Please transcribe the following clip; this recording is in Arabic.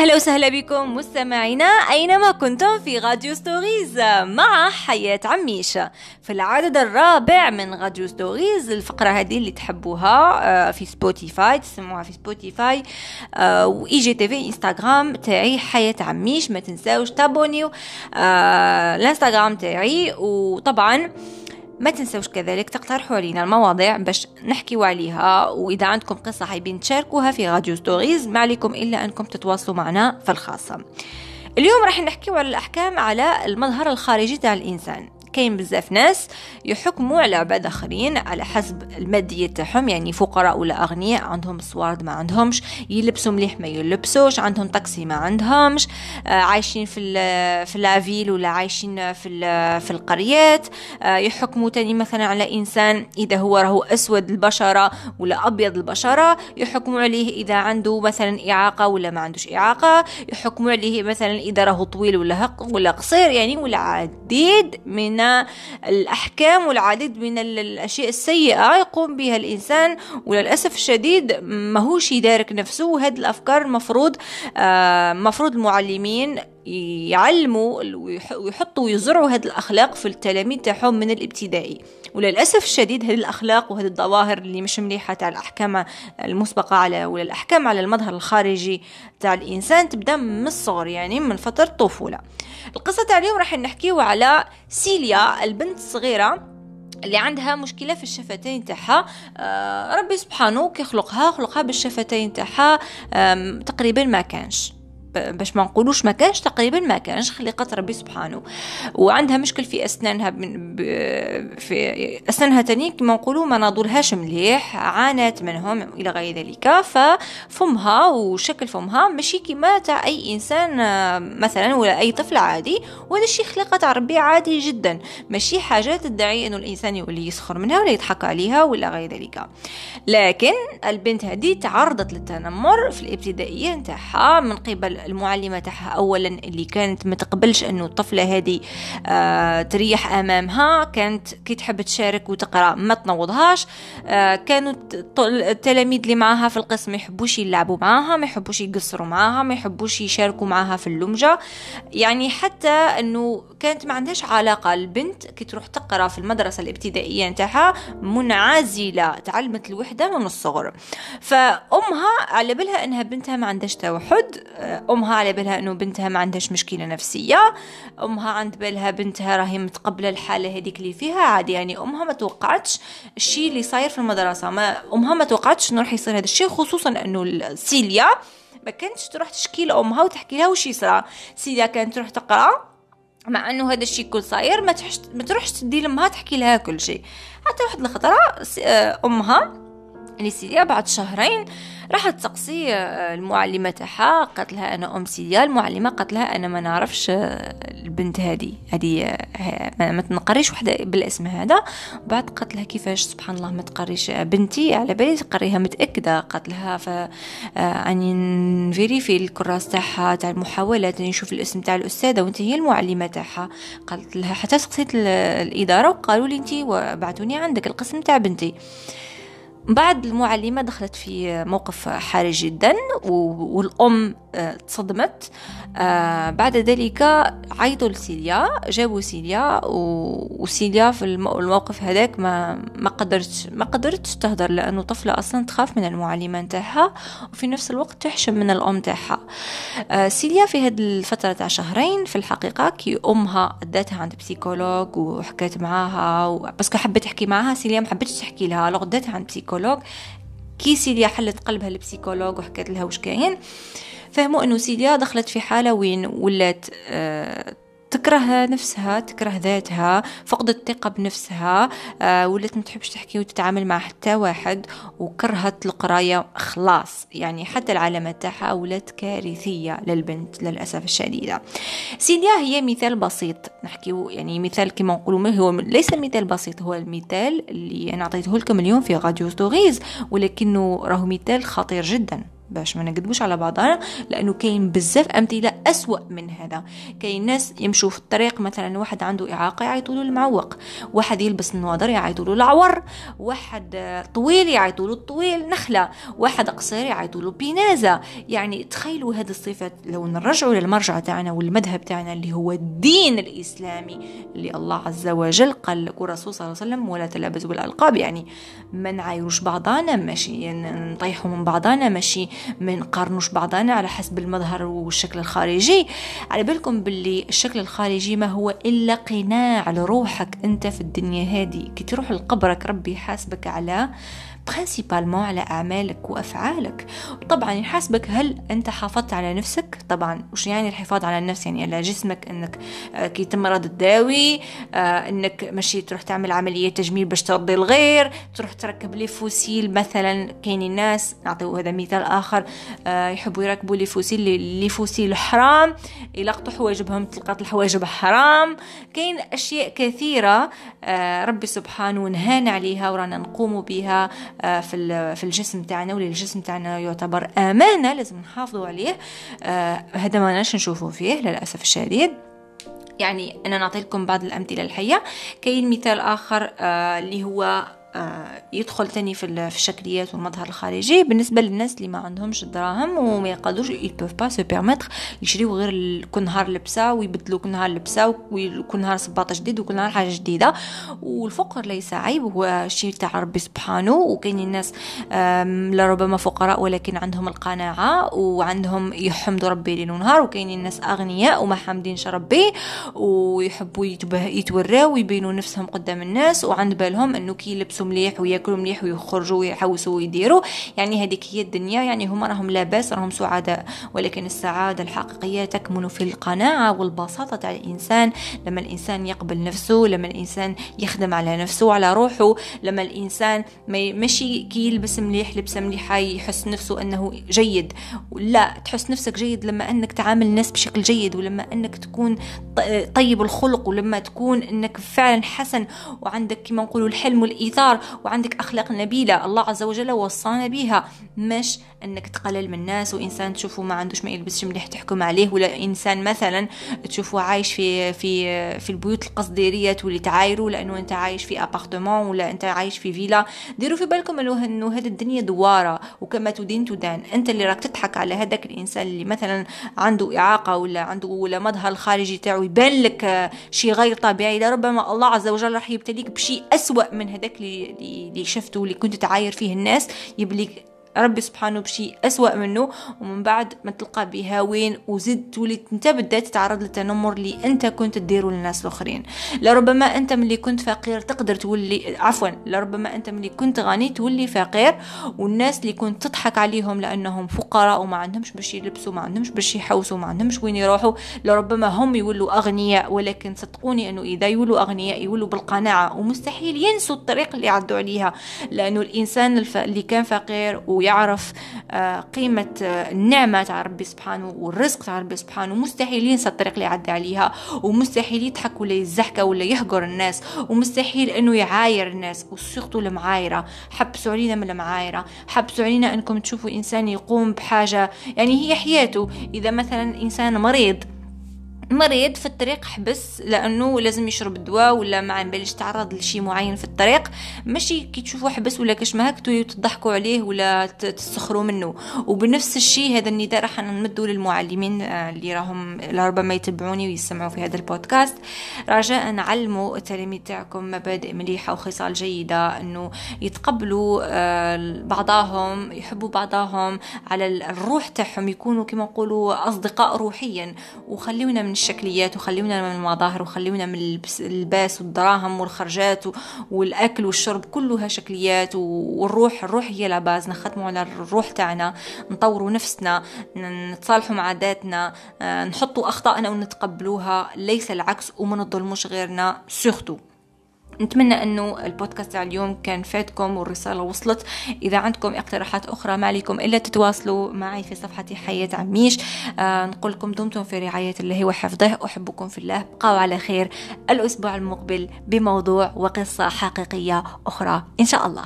أهلا وسهلا بكم مستمعينا أينما كنتم في Radio Stories. مع حياة عميشة في العدد الرابع من Radio Stories الفقرة هذه اللي تحبوها آه، في سبوتيفاي تسموها في سبوتيفاي آه، و IGTV إنستغرام تاعي حياة عميش ما تنساوش تابونيو آه، الإنستغرام تاعي وطبعا ما تنسوش كذلك تقترحوا علينا المواضيع باش نحكيو عليها وإذا عندكم قصة حابين تشاركوها في Radio Stories ما عليكم إلا أنكم تتواصلوا معنا في الخاصة. اليوم راح نحكيو على الأحكام على المظهر الخارجي تاع الإنسان. كاين بزاف ناس يحكموا على عباد آخرين على حسب الماديه تاعهم يعني فقراء ولا أغنياء عندهم صوارد ما عندهمش يلبسوا مليح ما يلبسوش عندهم طاكسي ما عندهمش آه، عايشين في في لافيل ولا عايشين في في القريات آه، يحكموا تاني مثلا على إنسان إذا هو راهو أسود البشرة ولا أبيض البشرة يحكموا عليه إذا عنده مثلا إعاقة ولا ما عندوش إعاقة يحكموا عليه مثلا إذا راهو طويل ولا ولا قصير يعني ولا عديد من الأحكام والعديد من الأشياء السيئة يقوم بها الإنسان وللأسف الشديد ماهوش يدارك نفسه وهذه الأفكار المفروض آه، مفروض المعلمين يعلموا ويحطوا ويزرعوا هذه الأخلاق في التلاميذ تاعهم من الابتدائي. وللأسف الشديد هذه الأخلاق وهذه الظواهر اللي مش مليحة تاع الأحكام المسبقة على ولا الأحكام على المظهر الخارجي تاع الإنسان تبدأ من الصغر يعني من فترة الطفولة. القصة تاع اليوم راح نحكيو على سيليا البنت الصغيرة اللي عندها مشكلة في الشفتين تاعها. آه ربي سبحانه كي خلقها خلقها بالشفتين تاعها تقريبا ما كانش. باش ما نقولوش ما كانش تقريبا ما كانش خلقة ربي سبحانه. وعندها مشكل في أسنانها في أسنانها تاني كما نقولوا ما ناضولهاش مليح عانت منهم إلى غير ذلك. ففمها وشكل فمها ماشي كما تاع أي إنسان مثلا ولا أي طفل عادي. وهذا الشيء خلقة ربي عادي جدا. ماشي حاجة تدعي إنه الإنسان يولي يسخر منها ولا يضحك عليها ولا غير ذلك. لكن البنت هذه تعرضت للتنمر في الإبتدائية نتاعها من قبل المعلمة تاعها اولا اللي كانت ما تقبلش إنه الطفلة هذه آه تريح أمامها كانت كي تحب تشارك وتقرأ ما تنوضهاش. آه كانوا التلاميذ اللي معاها في القسم يحبوش يلعبوا معاها ما يحبوش يقصروا معاها ما يحبوش يشاركوا معاها في اللمجة. يعني حتى إنه كانت ما عندهاش علاقة البنت كي تروح تقرأ في المدرسة الابتدائية نتاعها منعزلة تعلمت الوحدة من الصغر. فأمها على بالها إنها بنتها ما عندهاش توحد. آه، أمها على بالها أنه بنتها ما عندهاش مشكلة نفسية. أمها عند بالها بنتها راهي متقبلة الحالة هذيك اللي فيها عادي يعني أمها ما توقعتش الشيء اللي صاير في المدرسة. ما أمها ما توقعتش إنه راح يصير هذا الشيء خصوصا أنه سيليا ما كانتش تروح تشكي لأمها وتحكي لها وش يصرى سيليا كانت تروح تقرأ مع أنه هذا الشيء كل صاير ما تحش ما تروحش تدي لأمها تحكي لها كل شيء حتى واحد الخطرة أمها اللي سيليا بعد شهرين راحت تسقسي آه، المعلمة تاعها قالت لها أنا أم سيديا المعلمة قالت لها أنا ما نعرفش آه، البنت هذه هذه آه، ما تنقريش وحدة بالاسم هذا. بعد قالت لها كيفاش؟ سبحان الله ما تقريش بنتي على بالي تقريها متأكدة. قالت لها ف أني نفيريفي الكراس تاعها تاع المحاولات نشوف الاسم تاع الأستاذة وأنت هي المعلمة تاعها. قالت لها حتى سقسيت الإدارة وقالوا لي أنت وبعتوني عندك القسم تاع بنتي. بعد المعلمة دخلت في موقف حرج جدا والأم آه، تصدمت آه، بعد ذلك عيطوا لسيليا جابوا سيليا وسيليا في الموقف هذاك ما ما قدرت ما قدرتش تهدر لأنه طفلة أصلا تخاف من المعلمة نتاعها وفي نفس الوقت تحشم من الأم نتاعها. آه، سيليا في هذه الفترة تاع شهرين في الحقيقة كي أمها ادتها عند بسيكولوج وحكات معاها بس حبت تحكي معاها سيليا ما حبتش تحكي لها لو عند psychologue كي سيليا حلت قلبها لل psychologue وحكت لها وش كاين فهموا إنه سيليا دخلت في حالة وين ولات آه تكره نفسها تكره ذاتها فقدت الثقة بنفسها. آه ولات ما تحبش تحكي وتتعامل مع حتى واحد وكرهت القراية خلاص. يعني حتى العلامات تاعها ولات كارثية للبنت للأسف الشديد سيليا هي مثال بسيط. نحكي يعني مثال كما نقولوا هو ليس مثال بسيط هو المثال اللي أنا أعطيته لكم اليوم في Radio Stories ولكنه راهو مثال خطير جدا. باش ما نكذبوش على بعضنا لأنه كاين بزاف أمثلة أسوأ من هذا. كاين ناس يمشوا في الطريق مثلا واحد عنده إعاقة يعيطوا له المعوق واحد يلبس النواظر يعيطوا له العور واحد طويل يعيطوا له الطويل نخلة واحد قصير يعيطوا له بينازه يعني تخيلوا هذه الصفات لو نرجعوا للمرجع تاعنا والمذهب تاعنا اللي هو الدين الإسلامي اللي الله عز وجل قال لك الرسول صلى الله عليه وسلم ولا تلبسوا بالألقاب. يعني ما نعايروش بعضانا ماشي نطيحوا من بعضنا ماشي ما نقارنوش بعضنا على حسب المظهر والشكل الخارجي. على بالكم باللي الشكل الخارجي ما هو إلا قناع لروحك أنت في الدنيا هذه. كي تروح لقبرك ربي يحاسبك على principalement على أعمالك وأفعالك. طبعا يحاسبك هل أنت حافظت على نفسك؟ طبعا. وش يعني الحفاظ على النفس؟ يعني على جسمك أنك آه، كي تمرض تداوي آه، أنك ماشي تروح تعمل عملية تجميل باش ترضي الغير تروح تركب les faux cils مثلا كاين الناس نعطيو هذا مثال آخر آه، يحبوا يركبوا les faux cils les faux cils حرام يلقطوا حواجبهم تلقط الحواجب حرام. كاين أشياء كثيرة ربي سبحانه نهانا عليها ورانا نقوم بها في في الجسم تاعنا واللي الجسم تاعنا يعتبر آمانة لازم نحافظوا عليه. آه، هذا ما ناش نشوفوا فيه للأسف الشديد. يعني أنا نعطي لكم بعض الأمثلة الحية. كاين مثال آخر آه، اللي هو آه، يدخل تاني في الشكليات والمظهر الخارجي. بالنسبة للناس اللي ما عندهمش الدراهم وما يقدروش ils peuvent pas se permettre يشريو غير كل نهار لبسة ويبدلوا كل نهار لبسة وكل نهار صباطة جديد وكل نهار حاجة جديدة. والفقر ليس عيب هو شيء تاع ربي سبحانه. وكاين الناس لربما فقراء ولكن عندهم القناعة وعندهم يحمدوا ربي ليل ونهار. وكاين الناس أغنياء وما حامدينش ربي ويحبوا يتوراو ويبينوا نفسهم قدام الناس. وعند بالهم أنه كي يلبسوا يلبسوا مليح وياكلوا مليح ويخرجوا ويحوسوا ويديروا. يعني هذيك هي الدنيا. يعني هما راهم لاباس راهم سعداء. ولكن السعادة الحقيقية تكمن في القناعة والبساطة تاع الإنسان. لما الإنسان يقبل نفسه لما الإنسان يخدم على نفسه على روحه لما الإنسان ما ماشي كي يلبس مليح لبسة مليحة يحس نفسه أنه جيد. لا تحس نفسك جيد لما أنك تعامل الناس بشكل جيد ولما أنك تكون طيب الخلق ولما تكون أنك فعلا حسن. وعندك كما نقولوا الحلم والإيثار. الأخيار وعندك أخلاق نبيلة الله عز وجل وصانا بها مش أنك تقلل من الناس وإنسان تشوفه ما عندوش ما يلبسش مليح تحكم عليه ولا إنسان مثلا تشوفه عايش في في في البيوت القصديرية تولي تعايروا لأنه أنت عايش في أبارتمون ولا أنت عايش في فيلا ديروا في بالكم أنه هذه الدنيا دوارة وكما تدين تدان. أنت اللي راك تضحك على هذاك الإنسان اللي مثلا عنده إعاقة ولا عنده ولا مظهر الخارجي تاعو يبان لك شيء غير طبيعي لربما الله عز وجل راح يبتليك بشيء أسوأ من هذاك اللي اللي شفته اللي كنت تعاير فيه الناس يبليك ربي سبحانه بشي أسوأ منه ومن بعد ما تلقى بها وين وزدت وليت أنت بدأت تتعرض للتنمر اللي أنت كنت تديره للناس الآخرين. لربما أنت ملي كنت فقير تقدر تولي عفوا لربما أنت ملي كنت غني تولي فقير والناس اللي كنت تضحك عليهم لأنهم فقراء وما عندهمش باش يلبسوا ما عندهمش باش يحوسوا ما عندهمش وين يروحوا لربما هم يولوا أغنياء ولكن صدقوني أنه إذا يولوا أغنياء يولوا بالقناعة ومستحيل ينسوا الطريق اللي عدوا عليها لأنه الإنسان اللي كان فقير ويعرف آه، قيمة آه، النعمة تاع ربي سبحانه والرزق تاع ربي سبحانه. مستحيل ينسى الطريق اللي عدى عليها ومستحيل يضحك ولا يزحك ولا يهجر الناس ومستحيل إنه يعاير الناس وسيرتو المعايرة. حبسوا علينا من المعايرة. حبسوا علينا إنكم تشوفوا إنسان يقوم بحاجة. يعني هي حياته. إذا مثلا إنسان مريض مريض في الطريق حبس لأنه لازم يشرب الدواء ولا ما باليش تعرض لشيء معين في الطريق. ماشي كي تشوفوا حبس ولا كاش ما تضحكوا عليه ولا تسخروا منه وبنفس الشيء هذا النداء راح نمدوا للمعلمين آه، اللي راهم ربما يتبعوني ويسمعوا في هذا البودكاست. رجاء نعلموا التلاميذ تاعكم مبادئ مليحة وخصال جيدة إنه يتقبلوا آه، بعضهم يحبوا بعضهم على الروح تاعهم يكونوا كما نقولوا أصدقاء روحيا. وخليونا من الشكليات وخليونا من المظاهر وخليونا من الباس والدراهم والخرجات والأكل والشرب كلها شكليات والروح الروح هي لاباز نختموا على الروح تاعنا نطوروا نفسنا نتصالحوا مع ذاتنا آه، نحطوا أخطائنا ونتقبلوها. ليس العكس وما نظلموش غيرنا سورتو نتمنى إنه البودكاست تاع اليوم كان فاتكم والرسالة وصلت. إذا عندكم اقتراحات أخرى ما عليكم إلا تتواصلوا معي في صفحتي حياة عميش. آه نقول لكم دمتم في رعاية الله وحفظه أحبكم في الله. بقوا على خير الأسبوع المقبل بموضوع وقصة حقيقية أخرى. إن شاء الله.